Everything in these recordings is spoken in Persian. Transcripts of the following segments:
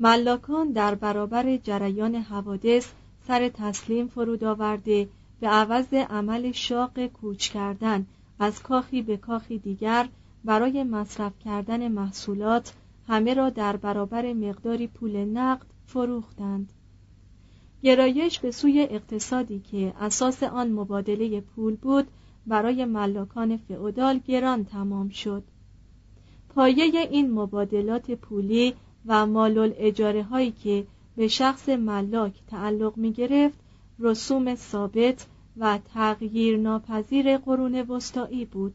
ملاکان در برابر جریان حوادث سر تسلیم فرود آورده به عوض عمل شاق کوچ کردن از کاخی به کاخی دیگر برای مصرف کردن محصولات همه را در برابر مقداری پول نقد فروختند. گرایش به سوی اقتصادی که اساس آن مبادله پول بود برای ملاکان فئودال گران تمام شد. پایه این مبادلات پولی و مالول اجاره هایی که به شخص ملاک تعلق می گرفت رسوم ثابت و تغییر ناپذیر قرون وسطایی بود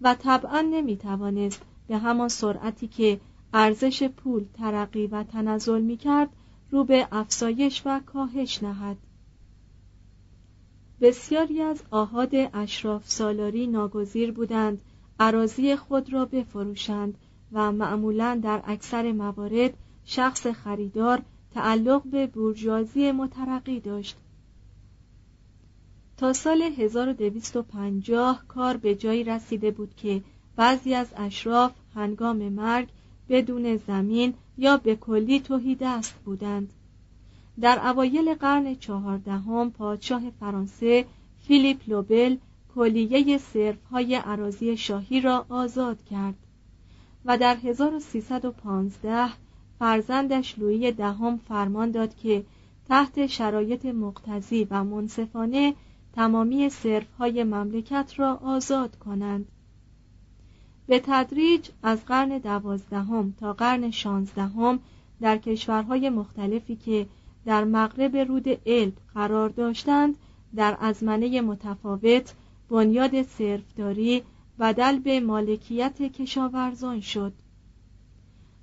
و طبعا نمی توانست به همان سرعتی که ارزش پول ترقی و تنزل می کرد رو به افزایش و کاهش نهد. بسیاری از آهاد اشراف سالاری ناگزیر بودند عراضی خود را بفروشند و معمولا در اکثر موارد شخص خریدار تعلق به بورژوازی مترقی داشت. تا سال 1250 کار به جایی رسیده بود که بعضی از اشراف هنگام مرگ بدون زمین یا به کلی توهی دست بودند. در اوایل قرن چهاردهم پادشاه فرانسه فیلیپ لوبل کلیه های عراضی شاهی را آزاد کرد. و در 1315 فرزندش لویی دهم فرمان داد که تحت شرایط مقتضی و منصفانه تمامی های مملکت را آزاد کنند. به تدریج از قرن دوازدهم تا قرن شانزدهم در کشورهای مختلفی که در مغرب رود الب قرار داشتند در ازمنه متفاوت بنیاد صرفداری بدل به مالکیت کشاورزان شد.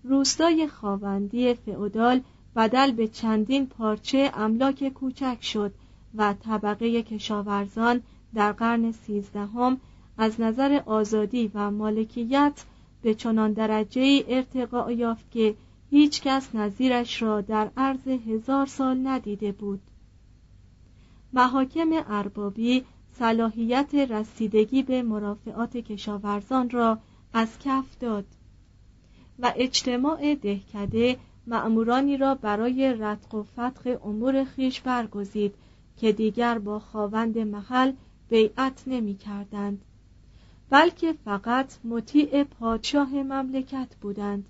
روستای خاوندی فئودال بدل به چندین پارچه املاک کوچک شد و طبقه کشاورزان در قرن سیزدهم از نظر آزادی و مالکیت به چنان درجه ارتقا یافت که هیچ کس نظیرش را در عرض هزار سال ندیده بود. محاکم اربابی صلاحیت رسیدگی به مرافعات کشاورزان را از کف داد و اجتماع دهکده معمورانی را برای رتق و فتق امور خیش برگزید که دیگر با خاوند محل بیعت نمی کردند بلکه فقط مطیع پادشاه مملکت بودند.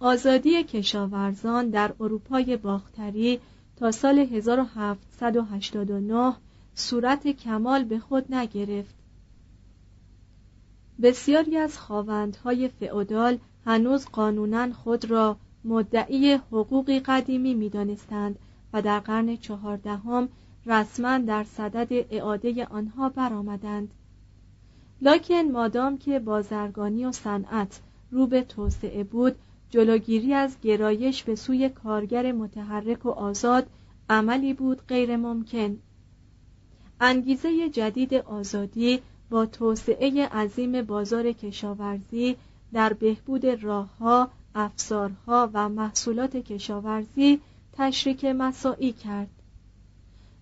آزادی کشاورزان در اروپای باختری تا سال 1789 صورت کمال به خود نگرفت. بسیاری از خواوندهای فئودال هنوز قانونا خود را مدعی حقوقی قدیمی می‌دانستند و در قرن چهاردهم رسما در صدد اعاده آنها برآمدند. لکن مادام که بازرگانی و صنعت رو به توسعه بود جلوگیری از گرایش به سوی کارگر متحرک و آزاد عملی بود غیر ممکن. انگیزه جدید آزادی با توسعه عظیم بازار کشاورزی در بهبود راهها، افزارها و محصولات کشاورزی تشریک مساعی کرد.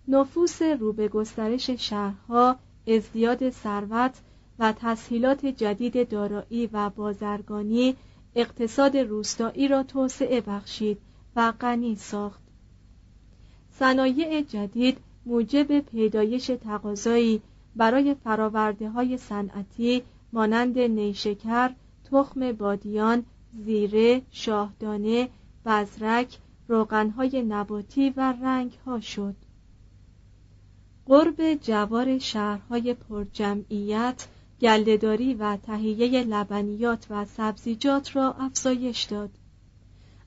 نفوس رو به گسترش شهرها، ازدیاد ثروت و تسهیلات جدید دارایی و بازرگانی اقتصاد روستایی را توسعه بخشید و غنی ساخت. صنایع جدید موجب پیدایش تقاضایی برای فراورده های صنعتی مانند نیشکر، تخم بادیان، زیره، شاهدانه، بزرک، روغنهای نباتی و رنگها شد. قرب جوار شهرهای پرجمعیت گلدهداری و تهیه لبنیات و سبزیجات را افزایش داد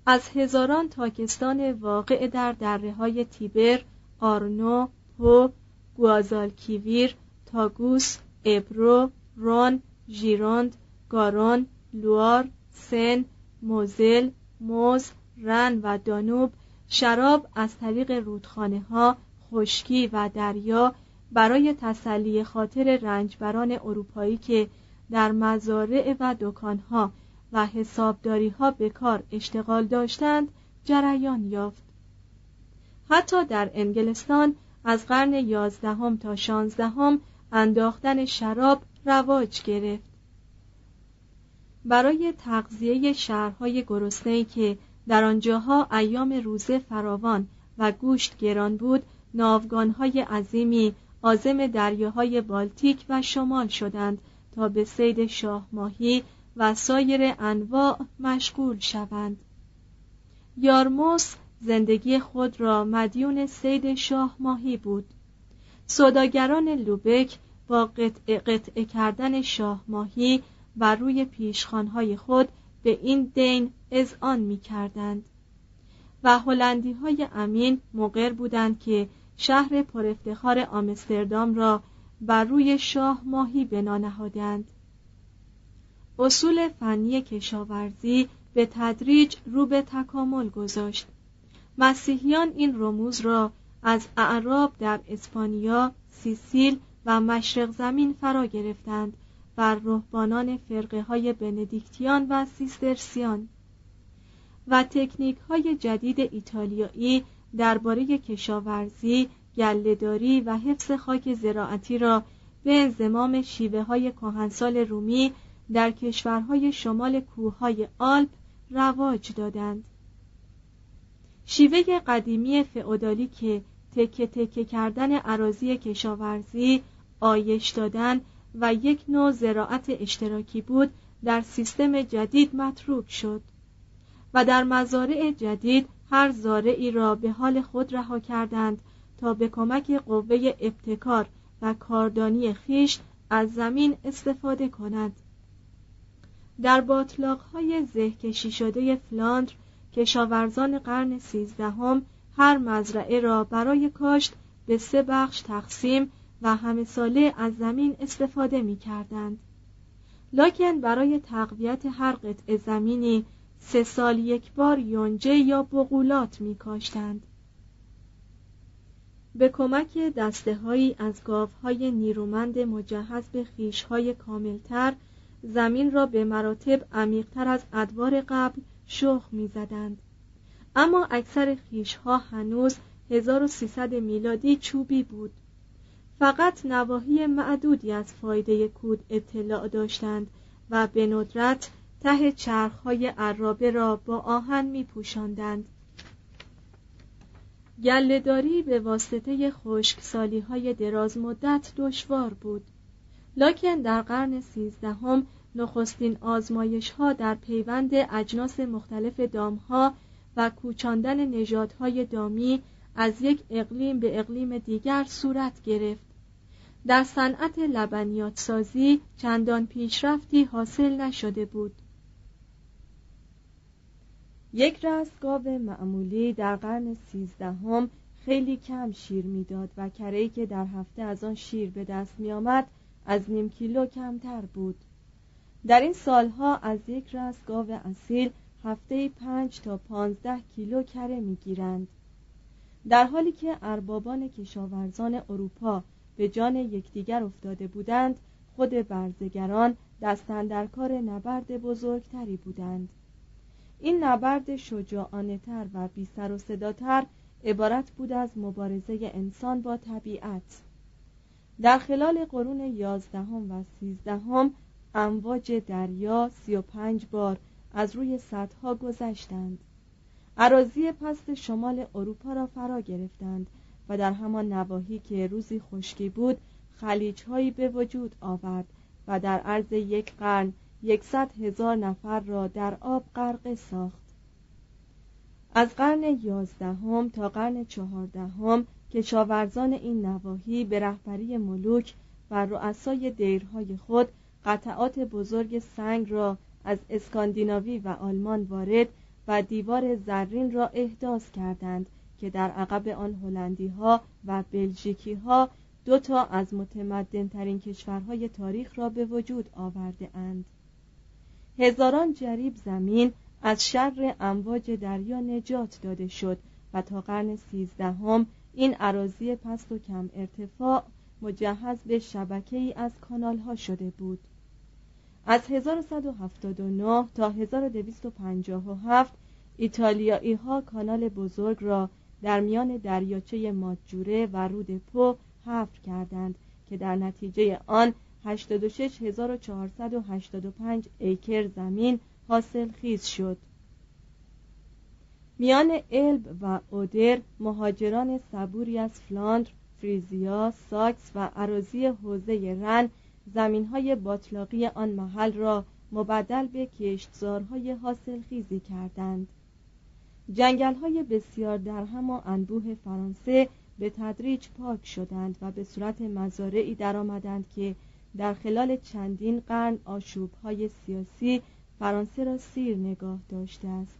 از هزاران تاکستان واقع در دره های تیبر، آرنو، پو، گوازالکیویر، تاگوس، ابرو، رون، ژیروند، گارون، لوار، سن، موزل، موز، رن و دانوب شراب از طریق رودخانه ها، خشکی و دریا برای تسلی خاطر رنجبران اروپایی که در مزارع و دکانها و حسابداری ها به کار اشتغال داشتند جریان یافت. حتی در انگلستان از قرن یازدهم تا شانزدهم انداختن شراب رواج گرفت. برای تغذیه شهرهای گرسنه‌ای که در آنجاها ایام روزه فراوان و گوشت گران بود ناوگانهای عظیمی عازم دریاهای بالتیک و شمال شدند تا به سید شاه ماهی و سایر انواع مشغول شوند. یارموس زندگی خود را مدیون سید شاه ماهی بود. سوداگران لوبک با قطع قطع کردن شاه ماهی بر روی پیشخانهای خود به این دین اذعان می کردند و هلندی های امین مقر بودند که شهر پرافتخار آمستردام را بر روی شاه ماهی بنا نهادند. اصول فنی کشاورزی به تدریج رو به تکامل گذاشت. مسیحیان این رموز را از اعراب در اسپانیا، سیسیل و مشرق زمین فرا گرفتند بر رهبانان فرقه های بندیکتیان و سیسترسیان. و تکنیک های جدید ایتالیایی درباره کشاورزی، گلهداری و حفظ خاک زراعتی را به انضمام شیوه های کهنسال رومی در کشورهای شمال کوههای آلپ رواج دادند. شیوه قدیمی فئودالی که تکه تکه کردن عراضی کشاورزی آیش دادن و یک نوع زراعت اشتراکی بود در سیستم جدید متروک شد و در مزارع جدید هر زارعی را به حال خود رها کردند تا به کمک قوه ابتکار و کاردانی خیش از زمین استفاده کند در باطلاقهای زهکشی شده فلاندر کشاورزان قرن سیزدهم هر مزرعه را برای کاشت به سه بخش تقسیم و همه ساله از زمین استفاده می کردند. لکن برای تقویت هر قطع زمینی سه سال یک بار یونجه یا بغولات می کاشتند. به کمک دسته هایی از های نیرومند مجهز به خیش های کاملتر زمین را به مراتب عمیقتر از ادوار قبل شخ می‌زدند. اما اکثر خیش ها هنوز 1300 میلادی چوبی بود. فقط نواحی معدودی از فایده کود اطلاع داشتند و به ندرت ته چرخهای عرابه را با آهن می پوشندند. گلهداری به واسطه خشکسالی های دراز مدت دشوار بود. لکن در قرن سیزدهم نخستین آزمایش ها در پیوند اجناس مختلف دامها و کوچاندن نژادهای دامی از یک اقلیم به اقلیم دیگر صورت گرفت. در صنعت لبنیات سازی چندان پیشرفتی حاصل نشده بود. یک رستگاو معمولی در قرن سیزدهم خیلی کم شیر می‌داد و کره‌ای که در هفته از آن شیر به دست می آمد از نیم کیلو کمتر بود. در این سالها از یک رستگاو اصیل هفته پنج تا پانزده کیلو کره می‌گیرند. در حالی که اربابان کشاورزان اروپا به جان یکدیگر افتاده بودند خود برزگران کار نبرد بزرگتری بودند. این نبرد شجاعانه تر و بی سر و صداتر عبارت بود از مبارزه انسان با طبیعت. در خلال قرون یازدهم و سیزدهم امواج دریا سی و پنج بار از روی سدها گذشتند. عراضی پست شمال اروپا را فرا گرفتند و در همان نواحی که روزی خشکی بود خلیجهایی به وجود آورد و در عرض یک قرن یکصد هزار نفر را در آب غرقه ساخت. از قرن یازدهم تا قرن چهاردهم کشاورزان این نواحی به رهبری ملوک و رؤسای دیرهای خود قطعات بزرگ سنگ را از اسکاندیناوی و آلمان وارد و دیوار زرین را احداث کردند که در عقب آن هلندی ها و بلژیکی ها دو تا از متمدن کشورهای تاریخ را به وجود آورده اند. هزاران جریب زمین از شر امواج دریا نجات داده شد و تا قرن سیزدهم این عراضی پست و کم ارتفاع مجهز به شبکه ای از کانال ها شده بود. از 1179 تا 1257 ایتالیایی ها کانال بزرگ را در میان دریاچه ماجوره و رود پو حفر کردند که در نتیجه آن 86485 ایکر زمین حاصل خیز شد. میان الب و اودر مهاجران صبوری از فلاندر، فریزیا، ساکس و اراضی حوزه رن زمینهای باطلاقی آن محل را مبدل به کشتزارهای حاصل خیزی کردند. جنگل های بسیار در و انبوه فرانسه به تدریج پاک شدند و به صورت مزارعی درآمدند که در خلال چندین قرن آشوب های سیاسی فرانسه را سیر نگاه داشته است.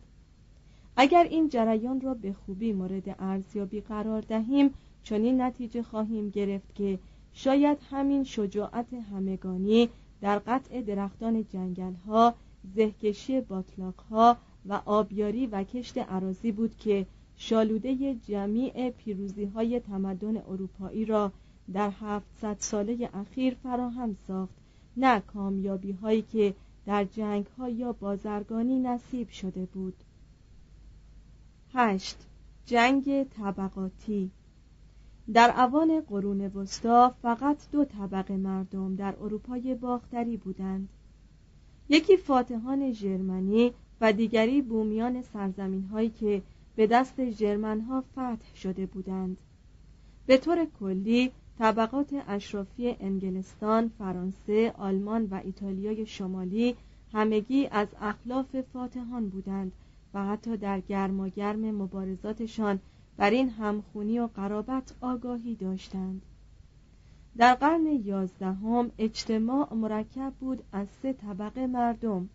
اگر این جریان را به خوبی مورد ارزیابی قرار دهیم چنین نتیجه خواهیم گرفت که شاید همین شجاعت همگانی در قطع درختان جنگل ها زهکشی باطلاق ها و آبیاری و کشت عراضی بود که شالوده جمیع پیروزی های تمدن اروپایی را در 700 ساله اخیر فراهم ساخت نه کامیابی هایی که در جنگ ها یا بازرگانی نصیب شده بود. هشت. جنگ طبقاتی در اوان قرون وسطا فقط دو طبقه مردم در اروپای باختری بودند. یکی فاتحان ژرمنی و دیگری بومیان سرزمین هایی که به دست ژرمن ها فتح شده بودند. به طور کلی طبقات اشرافی انگلستان، فرانسه، آلمان و ایتالیای شمالی همگی از اخلاف فاتحان بودند و حتی در گرماگرم مبارزاتشان بر این همخونی و قرابت آگاهی داشتند. در قرن یازدهم اجتماع مرکب بود از سه طبقه مردم.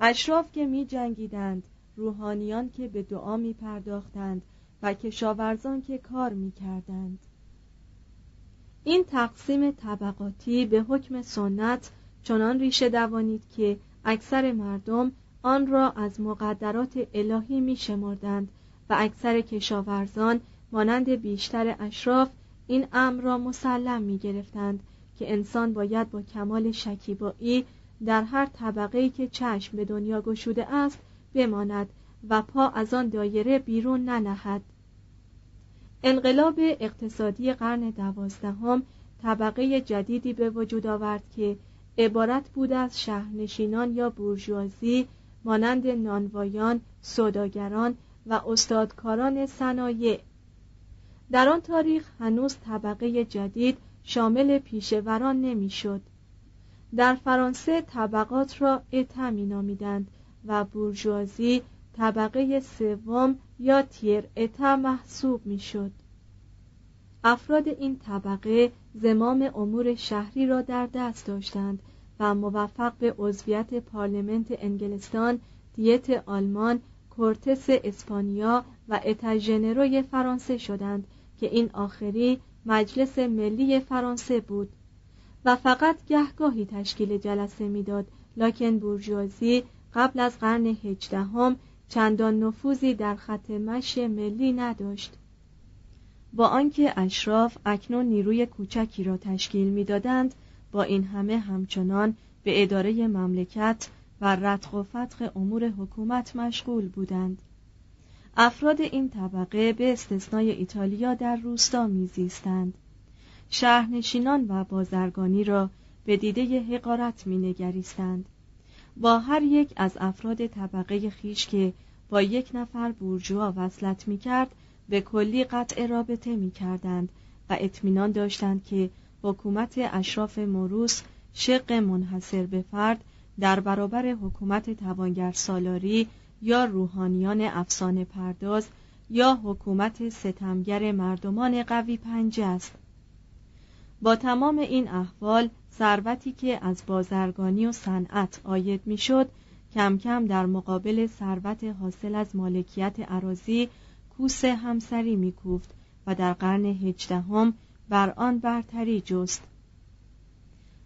اشراف که می جنگیدند روحانیان که به دعا می پرداختند و کشاورزان که کار می کردند. این تقسیم طبقاتی به حکم سنت چنان ریشه دوانید که اکثر مردم آن را از مقدرات الهی می شمردند و اکثر کشاورزان مانند بیشتر اشراف این امر را مسلم می گرفتند که انسان باید با کمال شکیبایی در هر طبقه که چشم به دنیا گشوده است بماند و پا از آن دایره بیرون ننهد. انقلاب اقتصادی قرن دوازدهم طبقه جدیدی به وجود آورد که عبارت بود از شهرنشینان یا بورژوازی مانند نانوایان، سوداگران و استادکاران صنایع در آن تاریخ هنوز طبقه جدید شامل پیشوران نمی‌شد. در فرانسه طبقات را اتا می نامیدند و بورژوازی طبقه سوم یا تیر اتا محسوب می شد. افراد این طبقه زمام امور شهری را در دست داشتند و موفق به عضویت پارلمنت انگلستان، دیت آلمان، کورتس اسپانیا و اتاژنروی فرانسه شدند که این آخری مجلس ملی فرانسه بود و فقط گهگاهی تشکیل جلسه می‌داد. لکن بورژوازی قبل از قرن هجدهم چندان نفوذی در خط مشی ملی نداشت. با آنکه اشراف اکنون نیروی کوچکی را تشکیل می‌دادند با این همه همچنان به اداره مملکت و رتق و فتق امور حکومت مشغول بودند. افراد این طبقه به استثنای ایتالیا در روستا میزیستند. شهرنشینان و بازرگانی را به دیده حقارت مینگریستند. با هر یک از افراد طبقه خیش که با یک نفر بورژوا وصلت می‌کرد به کلی قطع رابطه می‌کردند و اطمینان داشتند که حکومت اشراف موروس شق منحصر به فرد در برابر حکومت توانگر سالاری یا روحانیان افسانه پرداز یا حکومت ستمگر مردمان قوی پنجه است. با تمام این احوال ثروتی که از بازرگانی و صنعت آید می‌شد کم کم در مقابل ثروت حاصل از مالکیت عراضی کوس همسری میکوفت و در قرن هجدهم بر آن برتری جست.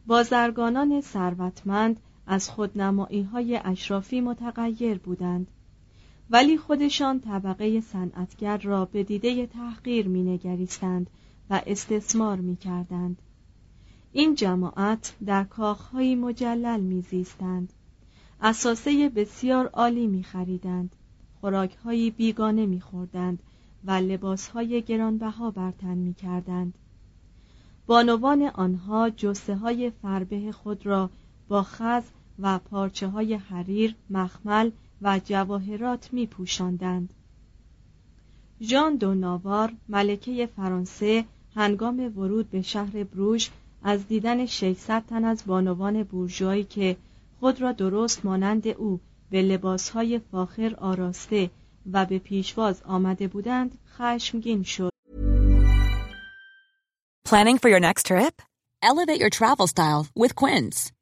بازرگانان ثروتمند از خودنمایی های اشرافی متغیر بودند. ولی خودشان طبقه صنعتگر را به دیده تحقیر مینگریستند و استثمار می‌کردند. این جماعت در کاخهایی مجلل میزیستند. اساسه بسیار عالی میخریدند. خوراکهایی بیگانه میخوردند و لباسهای گرانبها برتن می‌کردند. بانوان آنها جسته های فربه خود را با خز و پارچه های حریر، مخمل و جواهرات می پوشندند. ژان دو ناوار ملکه فرانسه هنگام ورود به شهر بروژ از دیدن 600 تن از بانوان بورژوایی که خود را درست مانند او به لباسهای فاخر آراسته و به پیشواز آمده بودند خشمگین شد. Planning for your next trip? Elevate your travel style with Quince.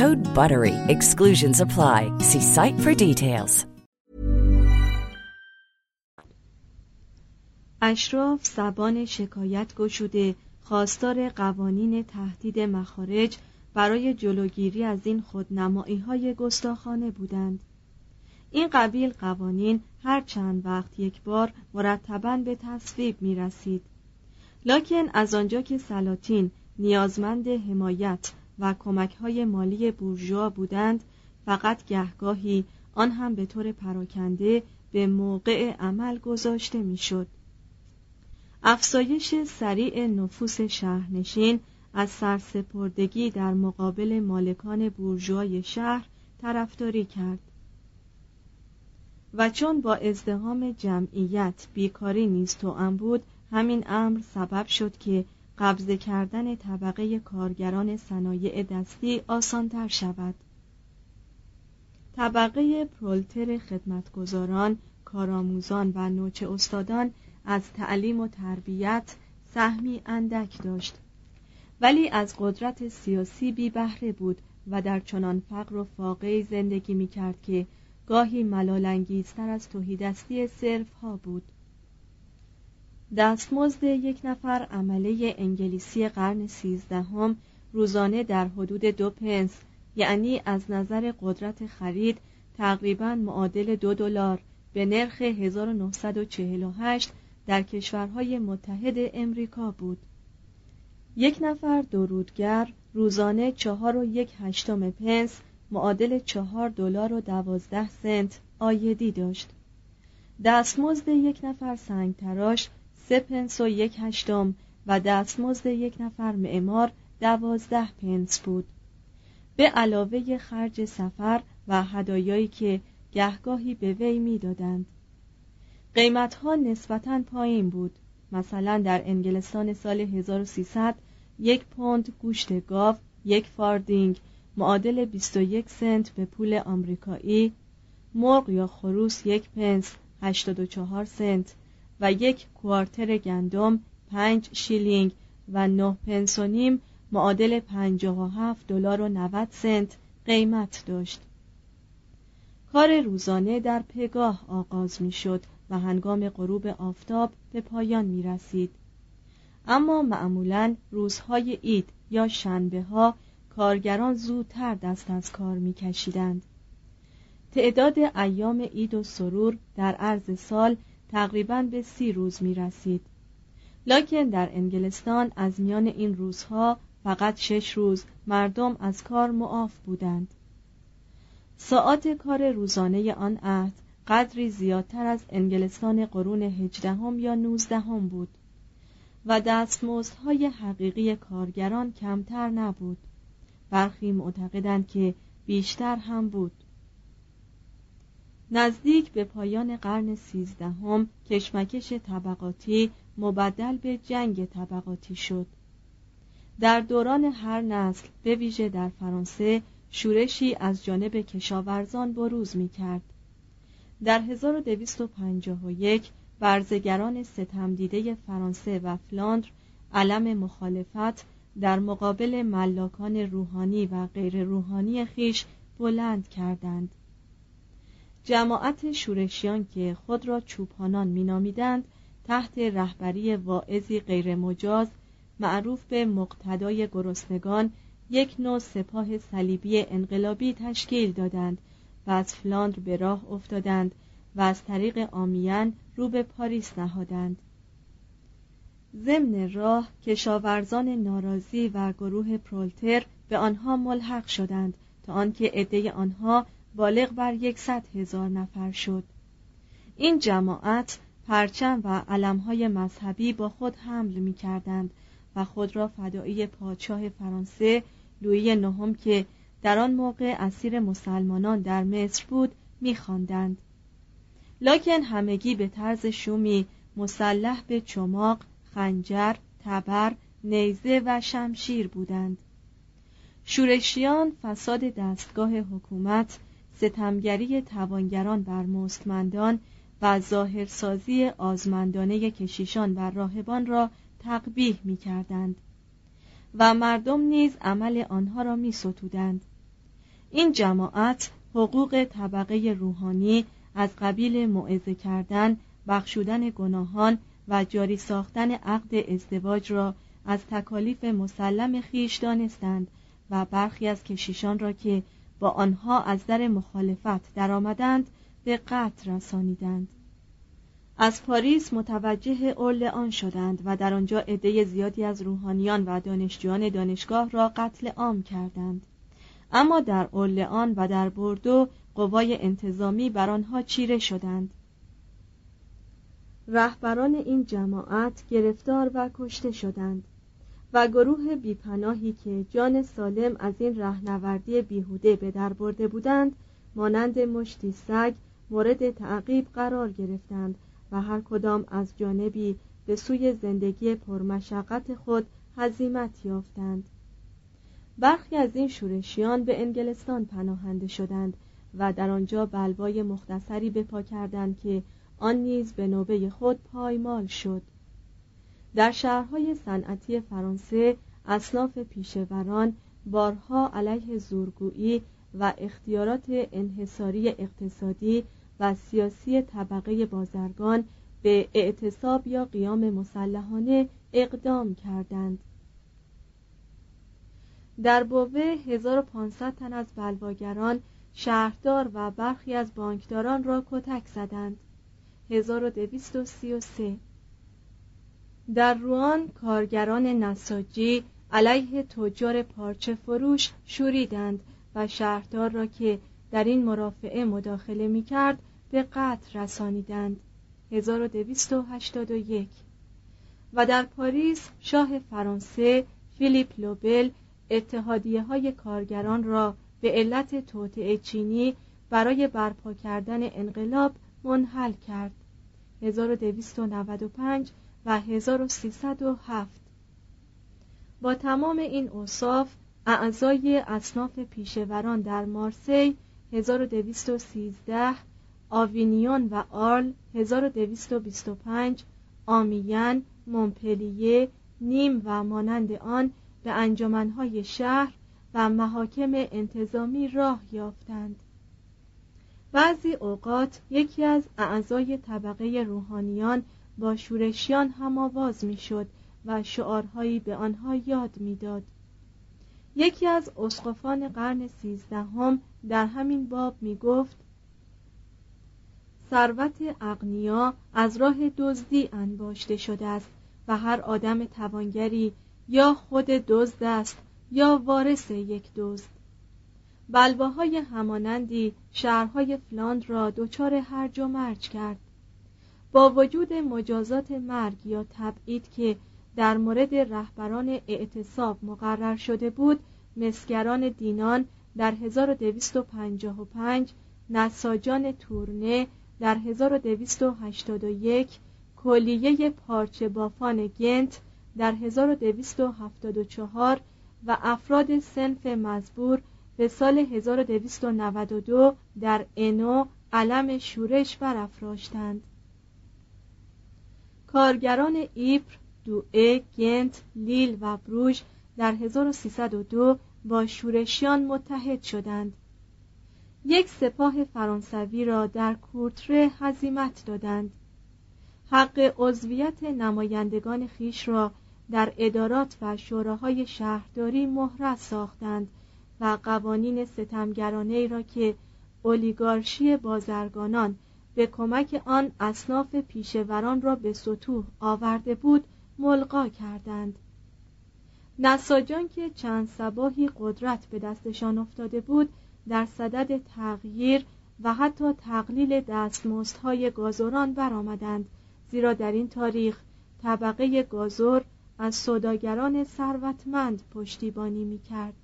Code BUTTERY. Exclusions apply. See site for details. اشراف زبان شکایت گشوده خواستار قوانین تهدید مخارج برای جلوگیری از این خودنمایی های گستاخانه بودند این قبیل قوانین هر چند وقت یک بار مرتبا به تصویب می رسید لاکن از آنجا که سلاطین نیازمند حمایت و کمک های مالی بورژوا بودند فقط گهگاهی آن هم به طور پراکنده به موقع عمل گذاشته می‌شد. افزایش سریع نفوس شهرنشین از سرسپردگی در مقابل مالکان بورژوای شهر طرفداری کرد و چون با ازدهام جمعیت بیکاری نیز توأم بود همین امر سبب شد که قبضه کردن طبقه کارگران صنایع دستی آسانتر شود. طبقه پرولتر خدمتگزاران کارآموزان و نوچ استادان از تعلیم و تربیت سهمی اندک داشت. ولی از قدرت سیاسی بی بهره بود و در چنان فقر و فاقه زندگی می کرد که گاهی ملالانگیزتر از توهیدستی صرف ها بود. دستمزد یک نفر عمله انگلیسی قرن سیزدهم روزانه در حدود دو پنس یعنی از نظر قدرت خرید تقریبا معادل دو دلار به نرخ 1948 در کشورهای متحد امریکا بود. یک نفر درودگر روزانه چهار و یک هشتم پنس معادل چهار دلار و دوازده سنت آیدی داشت. دستمزد یک نفر سنگ تراش سه پنس و یک هشتم و دستمزد یک نفر معمار دوازده پنس بود. به علاوه خرج سفر و هدایایی که گهگاهی به وی می‌دادند. قیمتها نسبتا پایین بود. مثلا در انگلستان سال 1300 یک پوند گوشت گاو یک فاردینگ معادل 21 سنت به پول آمریکایی مرغ یا خروس یک پنس 84 سنت. و یک کوارتر گندم پنج شیلینگ و نه پنس و نیم معادل 57 دلار و 90 سنت قیمت داشت کار روزانه در پگاه آغاز می شد و هنگام غروب آفتاب به پایان می رسید. اما معمولا روزهای عید یا شنبه ها کارگران زودتر دست از کار می کشیدند. تعداد ایام عید و سرور در عرض سال تقریبا به سی روز می رسید. لکن در انگلستان از میان این روزها فقط شش روز مردم از کار معاف بودند. ساعت کار روزانه آن عهد قدری زیادتر از انگلستان قرون هجدهم یا نوزدهم بود و دستمزدهای حقیقی کارگران کمتر نبود برخی معتقدند که بیشتر هم بود نزدیک به پایان قرن سیزدهم کشمکش طبقاتی مبدل به جنگ طبقاتی شد در دوران هر نسل به ویژه در فرانسه شورشی از جانب کشاورزان بروز می کرد. در 1251 برزگران ستمدیده فرانسه و فلاندر علم مخالفت در مقابل ملاکان روحانی و غیر روحانی خیش بلند کردند جماعت شورشیان که خود را چوپانان مینامیدند تحت رهبری واعظی غیر مجاز معروف به مقتدای گرسنگان یک نوع سپاه صلیبی انقلابی تشکیل دادند و از فلاندر به راه افتادند و از طریق آمیان رو به پاریس نهادند. ضمن راه کشاورزان ناراضی و گروه پرولتر به آنها ملحق شدند تا آنکه عده آنها بالغ بر یکصد هزار نفر شد. این جماعت پرچم و علمهای مذهبی با خود حمل می کردند و خود را فدایی پادشاه فرانسه لویی نهم که در آن موقع اسیر مسلمانان در مصر بود میخواندند. لکن همگی به طرز شومی مسلح به چماق خنجر تبر نیزه و شمشیر بودند. شورشیان فساد دستگاه حکومت ستمگری توانگران بر مستمندان و ظاهرسازی آزمندانه کشیشان و راهبان را تقبیح می کردند و مردم نیز عمل آنها را می ستودند. این جماعت حقوق طبقه روحانی از قبیل معزه کردن، بخشودن گناهان و جاری ساختن عقد ازدواج را از تکالیف مسلم خیش دانستند و برخی از کشیشان را که با آنها از در مخالفت درآمدند به قتل رسانیدند. از پاریس متوجه اورلئان شدند و در آنجا عده زیادی از روحانیان و دانشجویان دانشگاه را قتل عام کردند. اما در اورلئان و در بردو قوای انتظامی بر آنها چیره شدند. رهبران این جماعت گرفتار و کشته شدند. و گروه بیپناهی که جان سالم از این رهنوردی بیهوده به در برده بودند مانند مشتی سگ مورد تعقیب قرار گرفتند و هر کدام از جانبی به سوی زندگی پرمشقت خود هزیمت یافتند. برخی از این شورشیان به انگلستان پناهنده شدند و در آنجا بلوای مختصری بپا کردند که آن نیز به نوبه خود پایمال شد. در شهرهای صنعتی فرانسه اصناف پیشوران بارها علیه زورگویی و اختیارات انحصاری اقتصادی و سیاسی طبقه بازرگان به اعتصاب یا قیام مسلحانه اقدام کردند. در بوه 1500 تن از بلواگران شهردار و برخی از بانکداران را کتک زدند. 1233 در روان کارگران نساجی علیه تجار پارچه فروش شوریدند و شهردار را که در این مرافعه مداخله می کرد به قتل رسانیدند. 1281 و در پاریس شاه فرانسه فیلیپ لوبل اتحادیه های کارگران را به علت توطعه چینی برای برپا کردن انقلاب منحل کرد. 1295 و 1307 با تمام این اوصاف اعضای اصناف پیشوران در مارسی 1213 آوینیون و آرل 1225 آمیان مونپلیه نیم و مانند آن به انجمنهای شهر و محاکم انتظامی راه یافتند. بعضی اوقات یکی از اعضای طبقه روحانیان با شورشیان هم آواز می‌شد و شعارهایی به آنها یاد می‌داد. یکی از اسقفان قرن سیزدهم در همین باب می گفت ثروت اغنیا از راه دزدی انباشته شده است و هر آدم توانگری یا خود دزد است یا وارث یک دزد. بلواهای همانندی شهرهای فلاند را دچار هرج و مرج کرد. با وجود مجازات مرگ یا تبعید که در مورد رهبران اعتصاب مقرر شده بود مسگران دینان در 1255 نساجان تورنه در 1281 کلیه پارچه بافان گنت در 1274 و افراد سنف مزبور به سال 1292 در انو علم شورش برافراشتند. کارگران ایپر، دوئه، گنت، لیل و بروژ در 1302 با شورشیان متحد شدند. یک سپاه فرانسوی را در کورتره هزیمت دادند. حق عضویت نمایندگان خیش را در ادارات و شوراهای شهرداری مهرس ساختند و قوانین ستمگرانه را که اولیگارشی بازرگانان به کمک آن اصناف پیشوران را به سطوح آورده بود ملقا کردند نساجان که چند سباهی قدرت به دستشان افتاده بود در صدد تغییر و حتی تقلیل دستمزدهای گازوران برآمدند زیرا در این تاریخ طبقه گازور از سوداگران ثروتمند پشتیبانی می کرد.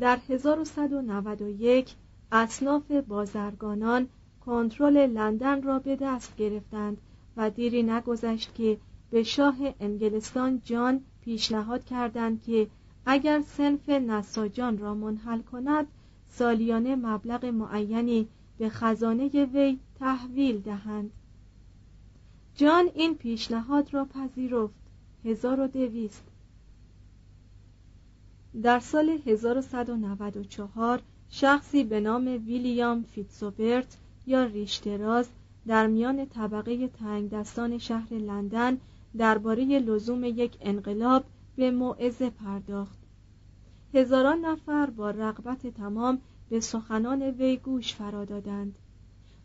در 1191 اصناف بازرگانان کنترل لندن را به دست گرفتند و دیری نگذشت که به شاه انگلستان جان پیشنهاد کردند که اگر سنف نساجان را منحل کند سالیانه مبلغ معینی به خزانه وی تحویل دهند. جان این پیشنهاد را پذیرفت. 1200 در سال 1194 شخصی به نام ویلیام فیتسوبرت یا ریشتراز در میان طبقه تنگ دستان شهر لندن درباره لزوم یک انقلاب به موعظه پرداخت. هزاران نفر با رغبت تمام به سخنان وی گوش فرا دادند.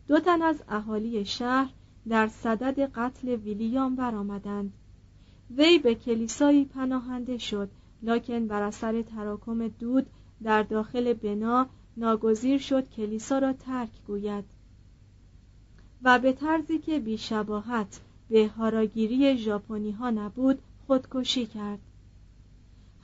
دو تن از اهالی شهر در صدد قتل ویلیام برآمدند. وی به کلیسایی پناهنده شد لکن بر اثر تراکم دود در داخل بنا ناگزیر شد کلیسا را ترک گوید. و به طرزی که بیشباهت به هاراگیری ژاپنی ها نبود خودکشی کرد.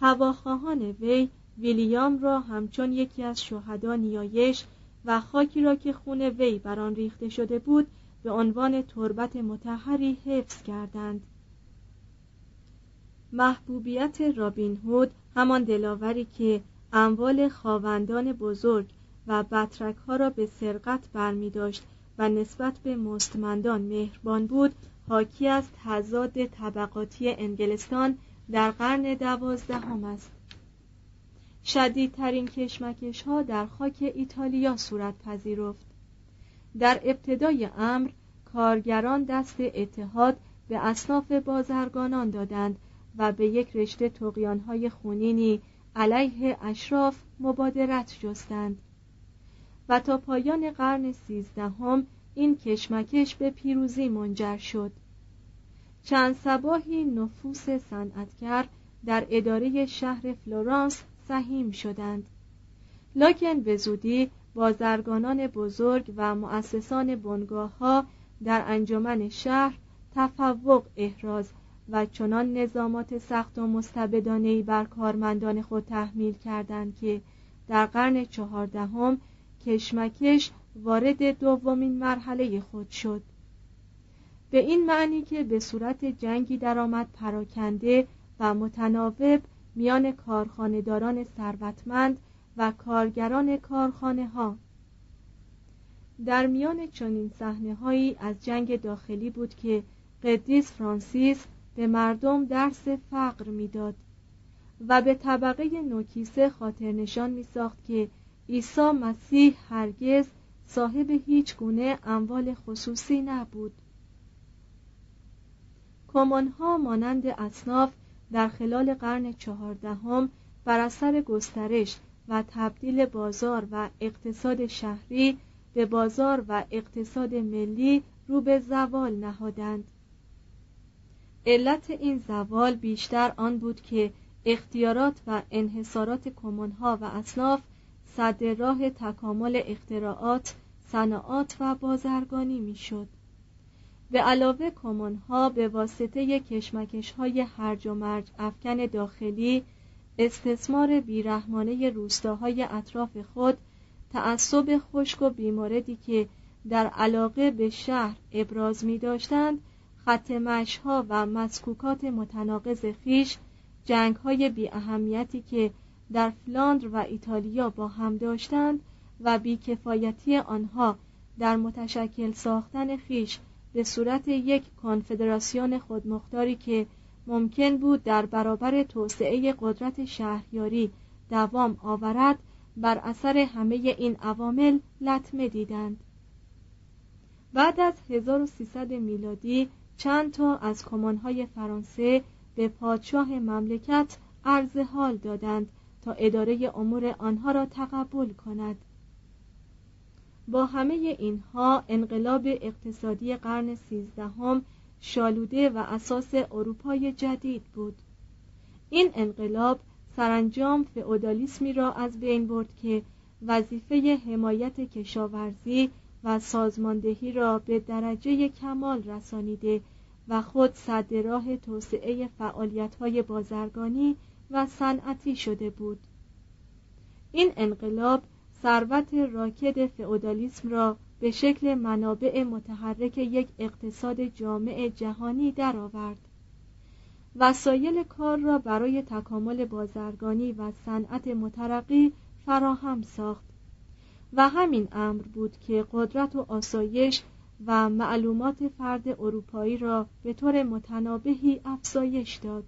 هواخواهان وی ویلیام را همچون یکی از شهدا نیایش و خاکی را که خون وی بر آن ریخته شده بود به عنوان تربت متحری حفظ کردند. محبوبیت رابین هود همان دلاوری که اموال خواوندان بزرگ و بطرک ها را به سرقت برمی داشت و نسبت به مستمندان مهربان بود. حاکی از تضاد طبقاتی انگلستان در قرن دوازدهم است. شدیدترین کشمکش ها در خاک ایتالیا صورت پذیرفت. در ابتدای امر کارگران دست اتحاد به اصناف بازرگانان دادند و به یک رشته های خونینی علیه اشراف مبادرت جستند. و تا پایان قرن سیزدهم این کشمکش به پیروزی منجر شد. چند سباهی نفوس صنعتگر در اداره شهر فلورانس سهیم شدند. لکن به زودی بازرگانان بزرگ و مؤسسان بنگاه ها در انجمن شهر تفوق احراز و چنان نظامات سخت و مستبدانهای بر کارمندان خود تحمیل کردند که در قرن چهاردهم کشمکش وارد دومین مرحله خود شد. به این معنی که به صورت جنگی درآمد پراکنده و متناوب میان کارخانهداران ثروتمند و کارگران کارخانه ها در میان چنین صحنه هایی از جنگ داخلی بود که قدیس فرانسیس به مردم درس فقر می‌داد و به طبقه نوکیسه خاطر نشان می ساخت که عیسی مسیح هرگز صاحب هیچ گونه اموال خصوصی نبود. کمانها مانند اصناف در خلال قرن چهاردهم بر اثر گسترش و تبدیل بازار و اقتصاد شهری به بازار و اقتصاد ملی رو به زوال نهادند. علت این زوال بیشتر آن بود که اختیارات و انحصارات کمونها و اصناف صد راه تکامل اختراعات صناعات و بازرگانی می‌شد. به علاوه کمونها به واسطه کشمکش های هرج و مرج افکن داخلی استثمار بیرحمانه روستاهای اطراف خود تعصب خشک و بیماردی که در علاقه به شهر ابراز می داشتند خط ها و مسکوکات متناقض خیش جنگ های بی اهمیتی که در فلاندر و ایتالیا با هم داشتند و بیکفایتی آنها در متشکل ساختن خیش به صورت یک کنفدراسیون خودمختاری که ممکن بود در برابر توسعه قدرت شهریاری دوام آورد بر اثر همه این عوامل لطمه دیدند. بعد از 1300 میلادی چند تا از کمانهای فرانسه به پادشاه مملکت عرض حال دادند تا اداره امور آنها را تقبل کند. با همه اینها انقلاب اقتصادی قرن سیزدهم شالوده و اساس اروپای جدید بود. این انقلاب سرانجام فئودالیسمی را از بین برد که وظیفه حمایت کشاورزی و سازماندهی را به درجه کمال رسانیده و خود صد راه توسعه فعالیت‌های بازرگانی و صنعتی شده بود این انقلاب ثروت راکد فئودالیسم را به شکل منابع متحرک یک اقتصاد جامع جهانی درآورد. وسایل کار را برای تکامل بازرگانی و صنعت مترقی فراهم ساخت و همین امر بود که قدرت و آسایش و معلومات فرد اروپایی را به طور متنابهی افزایش داد.